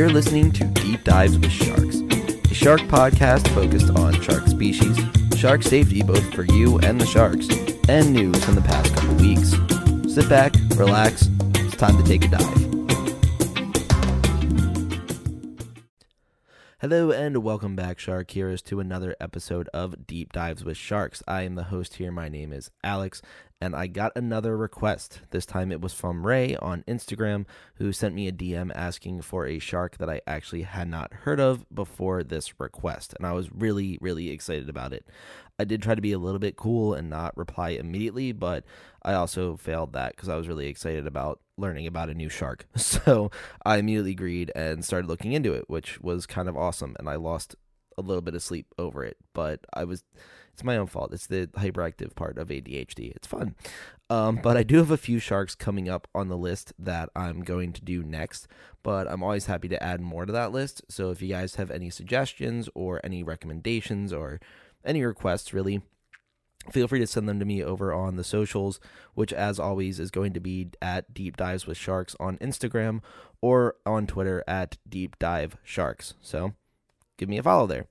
You're listening to Deep Dives with Sharks, a shark podcast focused on shark species, shark safety both for you and the sharks, and news from the past couple weeks. Sit back, relax, it's time to take a dive. Hello and welcome back, Shark Heroes, to another episode of Deep Dives with Sharks. I am the host here. My name is Alex, and I got another request. This time it was from Ray on Instagram, who sent me a DM asking for a shark that I actually had not heard of before this request, and I was really, really excited about it. I did try to be a little bit cool and not reply immediately, but I also failed that because I was really excited about learning about a new shark. So I immediately agreed and started looking into it, which was kind of awesome, and I lost a little bit of sleep over it, but I was it's my own fault. It's the hyperactive part of ADHD. It's fun. Um, but I do have a few sharks coming up on the list that I'm going to do next. But I'm always happy to add more to that list. So if you guys have any suggestions or any recommendations or any requests, really, feel free to send them to me over on the socials, which, as always, is going to be at Deep Dives with Sharks on Instagram or on Twitter at Deep Dive Sharks. So give me a follow there.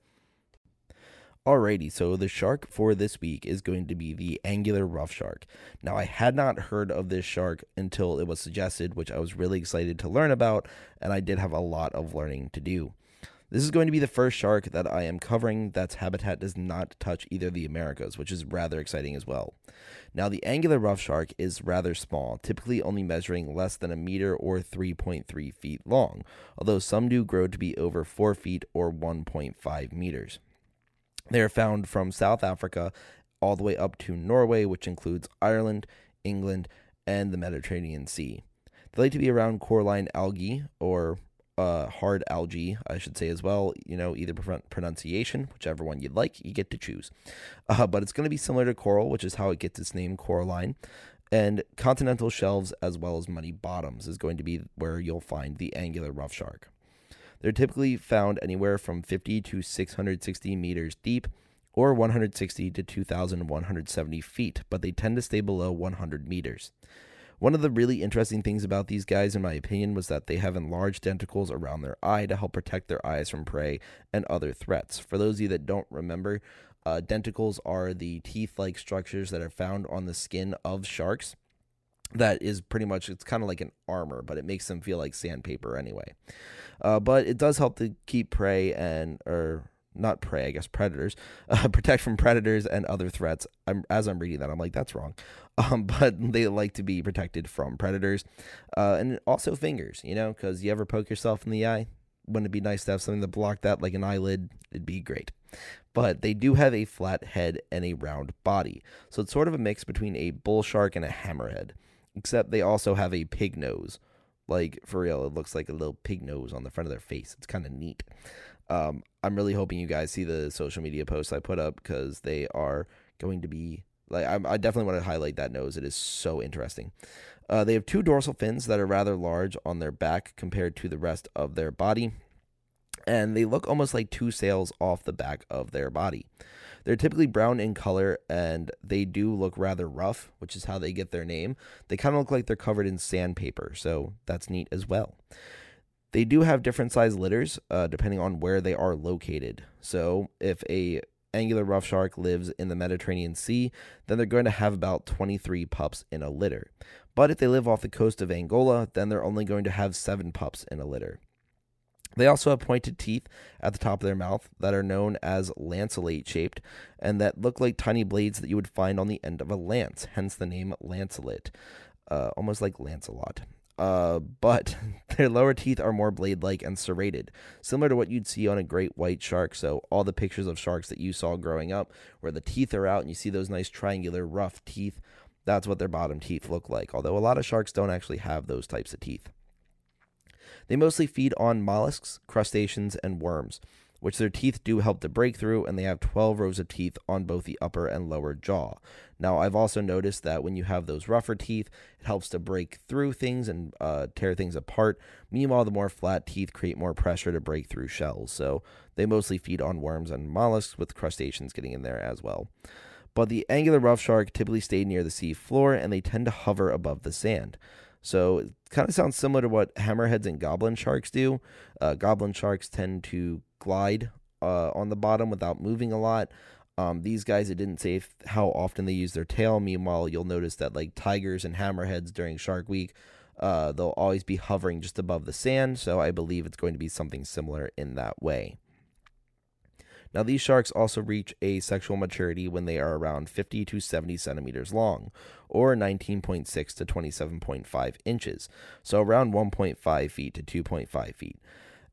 Alrighty, so the shark for this week is going to be the angular rough shark. Now, I had not heard of this shark until it was suggested, which I was really excited to learn about, and I did have a lot of learning to do. This is going to be the first shark that I am covering that's habitat does not touch either the Americas, which is rather exciting as well. Now, the angular rough shark is rather small, typically only measuring less than a meter or 3.3 feet long, although some do grow to be over 4 feet or 1.5 meters. They are found from South Africa all the way up to Norway, which includes Ireland, England, and the Mediterranean Sea. They like to be around coralline algae or uh, hard algae, I should say as well. You know, either pronunciation, whichever one you'd like, you get to choose. Uh, but it's going to be similar to coral, which is how it gets its name, coralline. And continental shelves as well as muddy bottoms is going to be where you'll find the angular rough shark. They're typically found anywhere from 50 to 660 meters deep or 160 to 2,170 feet, but they tend to stay below 100 meters. One of the really interesting things about these guys, in my opinion, was that they have enlarged denticles around their eye to help protect their eyes from prey and other threats. For those of you that don't remember, uh, denticles are the teeth like structures that are found on the skin of sharks. That is pretty much, it's kind of like an armor, but it makes them feel like sandpaper anyway. Uh, but it does help to keep prey and or not prey, I guess predators, uh, protect from predators and other threats. I'm as I'm reading that, I'm like that's wrong. Um, but they like to be protected from predators, uh, and also fingers. You know, because you ever poke yourself in the eye? Wouldn't it be nice to have something to block that, like an eyelid? It'd be great. But they do have a flat head and a round body, so it's sort of a mix between a bull shark and a hammerhead. Except they also have a pig nose, like for real, it looks like a little pig nose on the front of their face. It's kind of neat. Um, I'm really hoping you guys see the social media posts I put up because they are going to be like I, I, definitely want to highlight that nose. It is so interesting. Uh, they have two dorsal fins that are rather large on their back compared to the rest of their body, and they look almost like two sails off the back of their body. They're typically brown in color and they do look rather rough, which is how they get their name. They kind of look like they're covered in sandpaper, so that's neat as well. They do have different size litters uh, depending on where they are located. So if a angular rough shark lives in the Mediterranean Sea, then they're going to have about 23 pups in a litter. But if they live off the coast of Angola, then they're only going to have 7 pups in a litter. They also have pointed teeth at the top of their mouth that are known as lanceolate shaped and that look like tiny blades that you would find on the end of a lance, hence the name lanceolate, uh, almost like Lancelot. Uh, but their lower teeth are more blade like and serrated, similar to what you'd see on a great white shark. So, all the pictures of sharks that you saw growing up, where the teeth are out and you see those nice triangular, rough teeth, that's what their bottom teeth look like. Although a lot of sharks don't actually have those types of teeth. They mostly feed on mollusks, crustaceans, and worms, which their teeth do help to break through, and they have 12 rows of teeth on both the upper and lower jaw. Now, I've also noticed that when you have those rougher teeth, it helps to break through things and uh, tear things apart. Meanwhile, the more flat teeth create more pressure to break through shells. So they mostly feed on worms and mollusks, with crustaceans getting in there as well. But the angular rough shark typically stay near the sea floor and they tend to hover above the sand. So it kind of sounds similar to what hammerheads and goblin sharks do. Uh, goblin sharks tend to glide uh, on the bottom without moving a lot. Um, these guys, it didn't say how often they use their tail. Meanwhile, you'll notice that like tigers and hammerheads during Shark Week, uh, they'll always be hovering just above the sand. So I believe it's going to be something similar in that way. Now, these sharks also reach a sexual maturity when they are around 50 to 70 centimeters long, or 19.6 to 27.5 inches, so around 1.5 feet to 2.5 feet.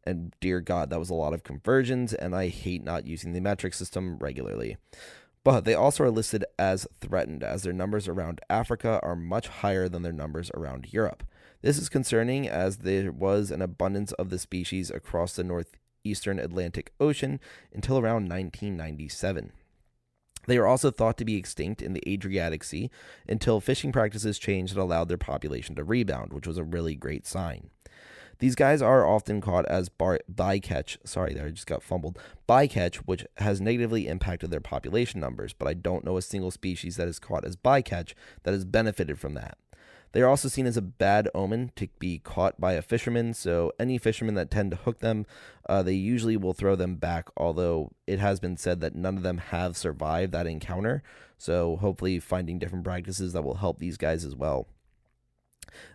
And dear God, that was a lot of conversions, and I hate not using the metric system regularly. But they also are listed as threatened, as their numbers around Africa are much higher than their numbers around Europe. This is concerning as there was an abundance of the species across the northeastern Atlantic Ocean until around 1997. They are also thought to be extinct in the Adriatic Sea until fishing practices changed and allowed their population to rebound, which was a really great sign. These guys are often caught as bar- bycatch. Sorry, there I just got fumbled. Bycatch, which has negatively impacted their population numbers, but I don't know a single species that is caught as bycatch that has benefited from that. They are also seen as a bad omen to be caught by a fisherman, so any fishermen that tend to hook them, uh, they usually will throw them back, although it has been said that none of them have survived that encounter. So hopefully, finding different practices that will help these guys as well.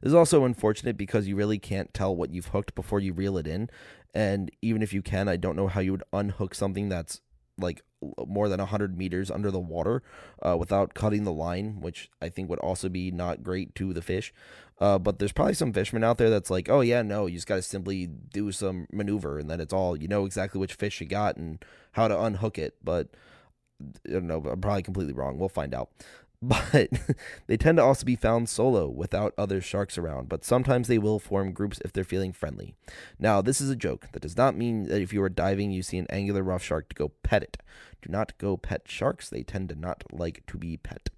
This is also unfortunate because you really can't tell what you've hooked before you reel it in. And even if you can, I don't know how you would unhook something that's like more than 100 meters under the water uh, without cutting the line, which I think would also be not great to the fish. Uh, but there's probably some fishermen out there that's like, oh, yeah, no, you just got to simply do some maneuver and then it's all, you know exactly which fish you got and how to unhook it. But I don't know, I'm probably completely wrong. We'll find out but they tend to also be found solo without other sharks around, but sometimes they will form groups if they're feeling friendly. Now, this is a joke. That does not mean that if you are diving, you see an angular rough shark to go pet it. Do not go pet sharks, they tend to not like to be pet.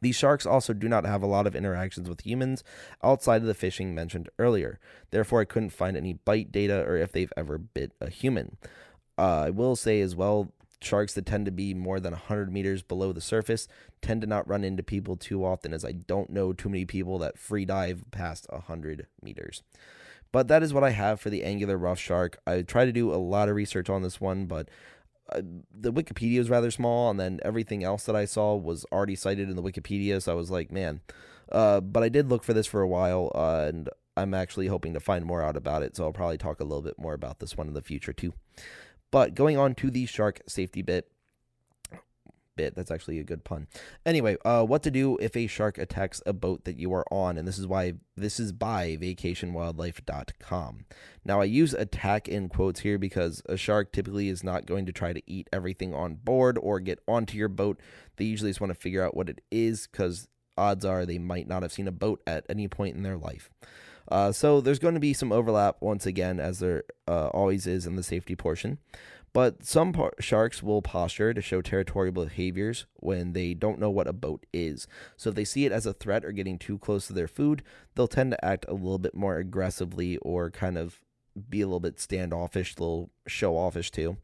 These sharks also do not have a lot of interactions with humans outside of the fishing mentioned earlier. Therefore, I couldn't find any bite data or if they've ever bit a human. Uh, I will say as well, Sharks that tend to be more than 100 meters below the surface tend to not run into people too often, as I don't know too many people that free dive past 100 meters. But that is what I have for the angular rough shark. I try to do a lot of research on this one, but uh, the Wikipedia is rather small, and then everything else that I saw was already cited in the Wikipedia. So I was like, man. Uh, but I did look for this for a while, uh, and I'm actually hoping to find more out about it. So I'll probably talk a little bit more about this one in the future too. But going on to the shark safety bit. Bit, that's actually a good pun. Anyway, uh, what to do if a shark attacks a boat that you are on, and this is why this is by vacationwildlife.com. Now, I use attack in quotes here because a shark typically is not going to try to eat everything on board or get onto your boat. They usually just want to figure out what it is because odds are they might not have seen a boat at any point in their life. Uh, so there's going to be some overlap once again, as there uh, always is in the safety portion. But some par- sharks will posture to show territorial behaviors when they don't know what a boat is. So if they see it as a threat or getting too close to their food, they'll tend to act a little bit more aggressively or kind of be a little bit standoffish, a little show offish too.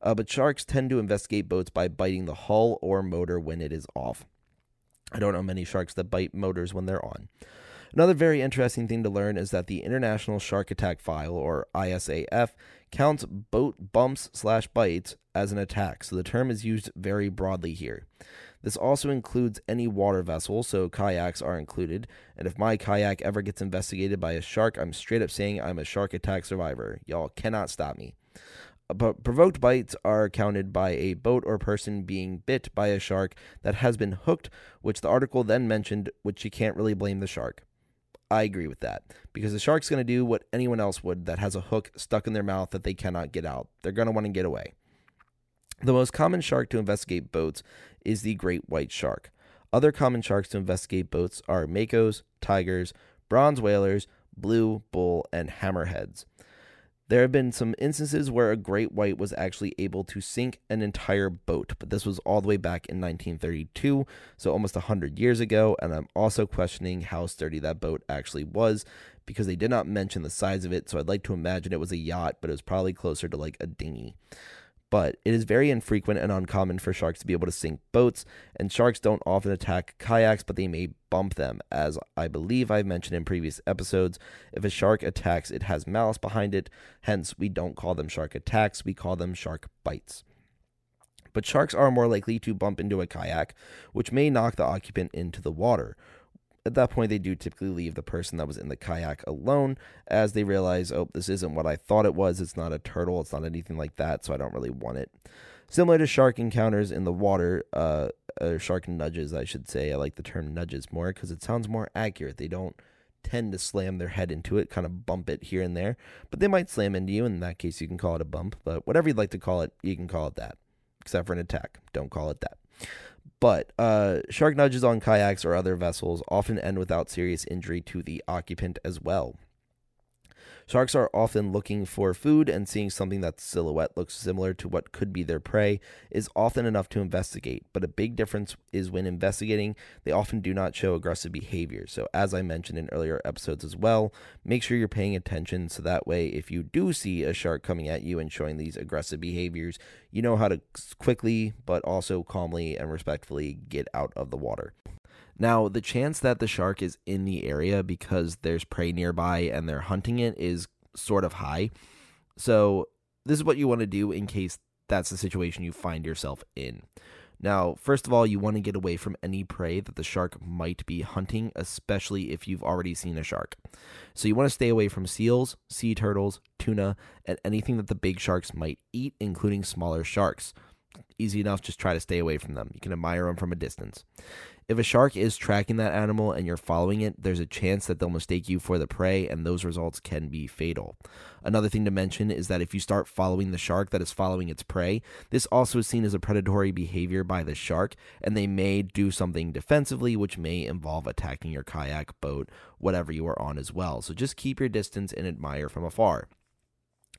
Uh, but sharks tend to investigate boats by biting the hull or motor when it is off. I don't know many sharks that bite motors when they're on. Another very interesting thing to learn is that the International Shark Attack File, or ISAF, counts boat bumps slash bites as an attack, so the term is used very broadly here. This also includes any water vessel, so kayaks are included. And if my kayak ever gets investigated by a shark, I'm straight up saying I'm a shark attack survivor. Y'all cannot stop me. But provoked bites are counted by a boat or person being bit by a shark that has been hooked, which the article then mentioned, which you can't really blame the shark. I agree with that because the shark's going to do what anyone else would that has a hook stuck in their mouth that they cannot get out. They're going to want to get away. The most common shark to investigate boats is the great white shark. Other common sharks to investigate boats are makos, tigers, bronze whalers, blue, bull, and hammerheads. There have been some instances where a great white was actually able to sink an entire boat, but this was all the way back in 1932, so almost 100 years ago, and I'm also questioning how sturdy that boat actually was because they did not mention the size of it, so I'd like to imagine it was a yacht, but it was probably closer to like a dinghy. But it is very infrequent and uncommon for sharks to be able to sink boats, and sharks don't often attack kayaks, but they may bump them. As I believe I've mentioned in previous episodes, if a shark attacks, it has malice behind it, hence, we don't call them shark attacks, we call them shark bites. But sharks are more likely to bump into a kayak, which may knock the occupant into the water at that point, they do typically leave the person that was in the kayak alone as they realize, oh, this isn't what I thought it was. It's not a turtle. It's not anything like that. So I don't really want it. Similar to shark encounters in the water, uh, uh shark nudges, I should say. I like the term nudges more because it sounds more accurate. They don't tend to slam their head into it, kind of bump it here and there, but they might slam into you. In that case, you can call it a bump. But whatever you'd like to call it, you can call it that, except for an attack. Don't call it that. But uh, shark nudges on kayaks or other vessels often end without serious injury to the occupant as well. Sharks are often looking for food, and seeing something that's silhouette looks similar to what could be their prey is often enough to investigate. But a big difference is when investigating, they often do not show aggressive behavior. So, as I mentioned in earlier episodes as well, make sure you're paying attention so that way, if you do see a shark coming at you and showing these aggressive behaviors, you know how to quickly, but also calmly and respectfully get out of the water. Now, the chance that the shark is in the area because there's prey nearby and they're hunting it is sort of high. So, this is what you want to do in case that's the situation you find yourself in. Now, first of all, you want to get away from any prey that the shark might be hunting, especially if you've already seen a shark. So, you want to stay away from seals, sea turtles, tuna, and anything that the big sharks might eat, including smaller sharks. Easy enough, just try to stay away from them. You can admire them from a distance. If a shark is tracking that animal and you're following it, there's a chance that they'll mistake you for the prey, and those results can be fatal. Another thing to mention is that if you start following the shark that is following its prey, this also is seen as a predatory behavior by the shark, and they may do something defensively, which may involve attacking your kayak, boat, whatever you are on as well. So just keep your distance and admire from afar.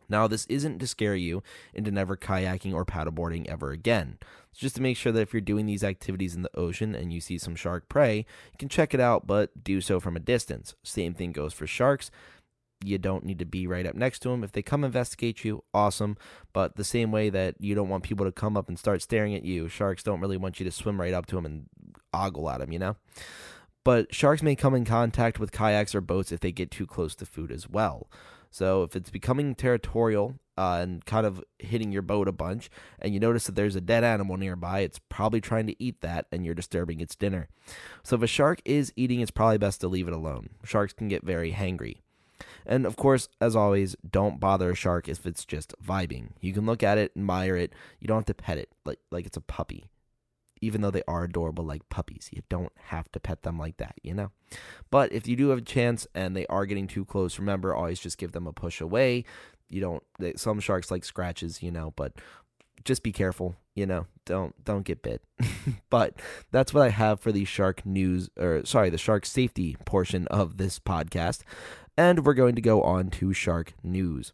Now, this isn't to scare you into never kayaking or paddleboarding ever again. It's just to make sure that if you're doing these activities in the ocean and you see some shark prey, you can check it out, but do so from a distance. Same thing goes for sharks. You don't need to be right up next to them. If they come investigate you, awesome. But the same way that you don't want people to come up and start staring at you, sharks don't really want you to swim right up to them and ogle at them, you know? But sharks may come in contact with kayaks or boats if they get too close to food as well. So if it's becoming territorial uh, and kind of hitting your boat a bunch, and you notice that there's a dead animal nearby, it's probably trying to eat that, and you're disturbing its dinner. So if a shark is eating, it's probably best to leave it alone. Sharks can get very hangry. And of course, as always, don't bother a shark if it's just vibing. You can look at it, admire it. You don't have to pet it like like it's a puppy even though they are adorable like puppies. You don't have to pet them like that, you know? But if you do have a chance and they are getting too close, remember always just give them a push away. You don't they, some sharks like scratches, you know, but just be careful, you know. Don't don't get bit. but that's what I have for the shark news or sorry, the shark safety portion of this podcast. And we're going to go on to shark news.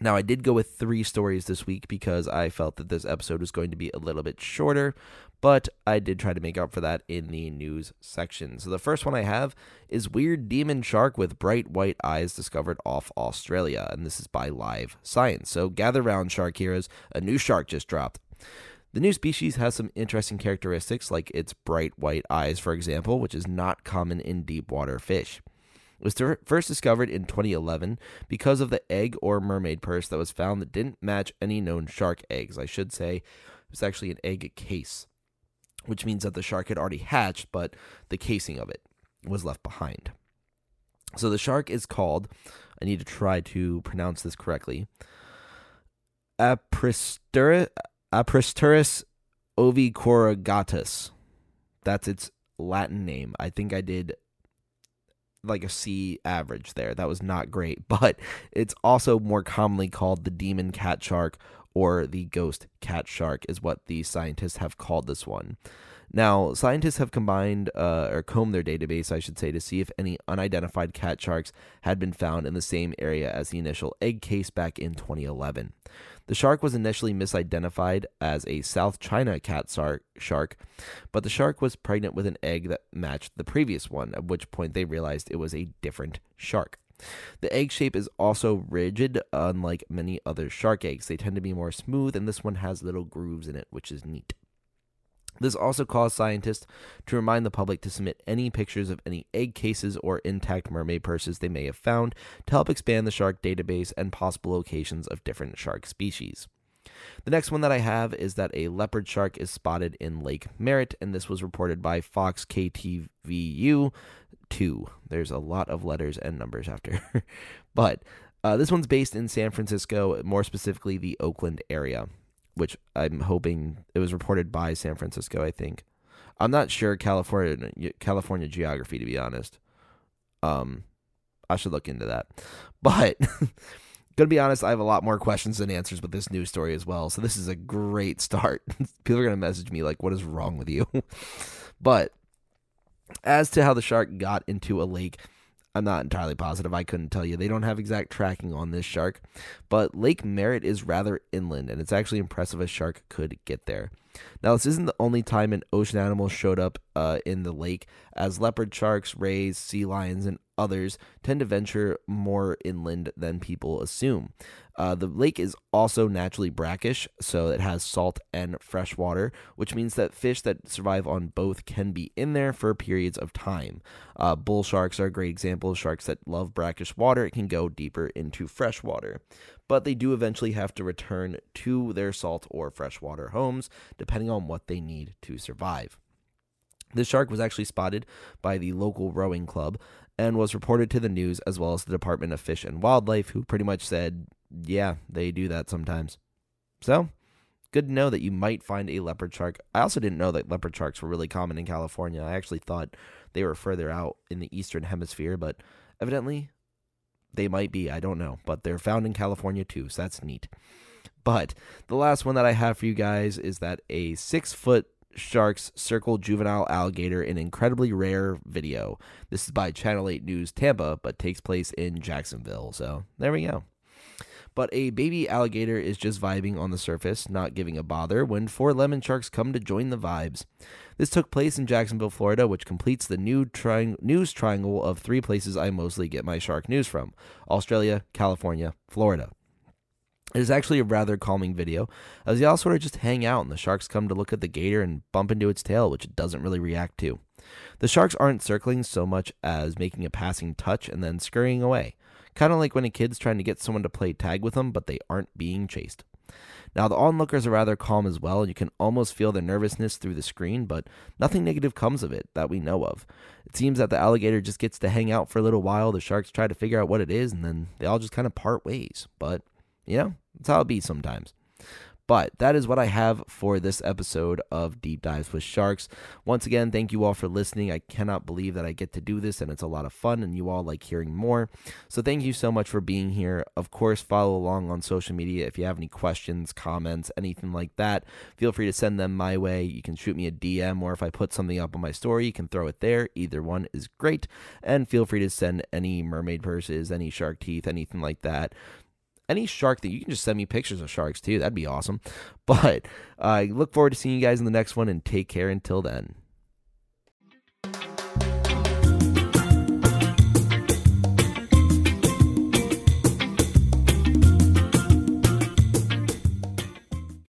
Now, I did go with three stories this week because I felt that this episode was going to be a little bit shorter, but I did try to make up for that in the news section. So, the first one I have is Weird Demon Shark with Bright White Eyes discovered off Australia, and this is by Live Science. So, gather round, shark heroes, a new shark just dropped. The new species has some interesting characteristics, like its bright white eyes, for example, which is not common in deep water fish was first discovered in 2011 because of the egg or mermaid purse that was found that didn't match any known shark eggs. I should say it was actually an egg case, which means that the shark had already hatched, but the casing of it was left behind. So the shark is called, I need to try to pronounce this correctly, Apristurus, Apresturus ovicorrugatus. That's its Latin name. I think I did like a C average there. That was not great, but it's also more commonly called the demon cat shark or the ghost cat shark, is what the scientists have called this one. Now, scientists have combined uh, or combed their database, I should say, to see if any unidentified cat sharks had been found in the same area as the initial egg case back in 2011. The shark was initially misidentified as a South China cat shark, but the shark was pregnant with an egg that matched the previous one, at which point they realized it was a different shark. The egg shape is also rigid, unlike many other shark eggs. They tend to be more smooth, and this one has little grooves in it, which is neat. This also caused scientists to remind the public to submit any pictures of any egg cases or intact mermaid purses they may have found to help expand the shark database and possible locations of different shark species. The next one that I have is that a leopard shark is spotted in Lake Merritt, and this was reported by Fox KTVU 2. There's a lot of letters and numbers after. but uh, this one's based in San Francisco, more specifically the Oakland area which I'm hoping it was reported by San Francisco. I think I'm not sure California California geography to be honest. Um, I should look into that, but. gonna be honest, I have a lot more questions than answers with this news story as well. So this is a great start. People are gonna message me like, "What is wrong with you?" but as to how the shark got into a lake, I'm not entirely positive. I couldn't tell you. They don't have exact tracking on this shark, but Lake Merritt is rather inland, and it's actually impressive a shark could get there. Now, this isn't the only time an ocean animal showed up uh, in the lake, as leopard sharks, rays, sea lions, and others tend to venture more inland than people assume. Uh, the lake is also naturally brackish, so it has salt and fresh water, which means that fish that survive on both can be in there for periods of time. Uh, bull sharks are a great example of sharks that love brackish water. It can go deeper into fresh water, but they do eventually have to return to their salt or freshwater homes, depending on what they need to survive. This shark was actually spotted by the local rowing club and was reported to the news as well as the Department of Fish and Wildlife, who pretty much said, yeah, they do that sometimes. So, good to know that you might find a leopard shark. I also didn't know that leopard sharks were really common in California. I actually thought they were further out in the eastern hemisphere, but evidently they might be. I don't know. But they're found in California too, so that's neat. But the last one that I have for you guys is that a six foot sharks circle juvenile alligator an incredibly rare video. This is by Channel 8 News Tampa, but takes place in Jacksonville. So there we go. But a baby alligator is just vibing on the surface, not giving a bother, when four lemon sharks come to join the vibes. This took place in Jacksonville, Florida, which completes the new tri- news triangle of three places I mostly get my shark news from Australia, California, Florida. It is actually a rather calming video, as they all sort of just hang out and the sharks come to look at the gator and bump into its tail, which it doesn't really react to. The sharks aren't circling so much as making a passing touch and then scurrying away, kind of like when a kid's trying to get someone to play tag with them, but they aren't being chased. Now, the onlookers are rather calm as well, and you can almost feel their nervousness through the screen, but nothing negative comes of it that we know of. It seems that the alligator just gets to hang out for a little while, the sharks try to figure out what it is, and then they all just kind of part ways. But, you know, that's how it be sometimes. But that is what I have for this episode of Deep Dives with Sharks. Once again, thank you all for listening. I cannot believe that I get to do this and it's a lot of fun and you all like hearing more. So thank you so much for being here. Of course, follow along on social media if you have any questions, comments, anything like that. Feel free to send them my way. You can shoot me a DM or if I put something up on my story, you can throw it there. Either one is great. And feel free to send any mermaid purses, any shark teeth, anything like that any shark that you can just send me pictures of sharks too. That'd be awesome. But I uh, look forward to seeing you guys in the next one and take care until then.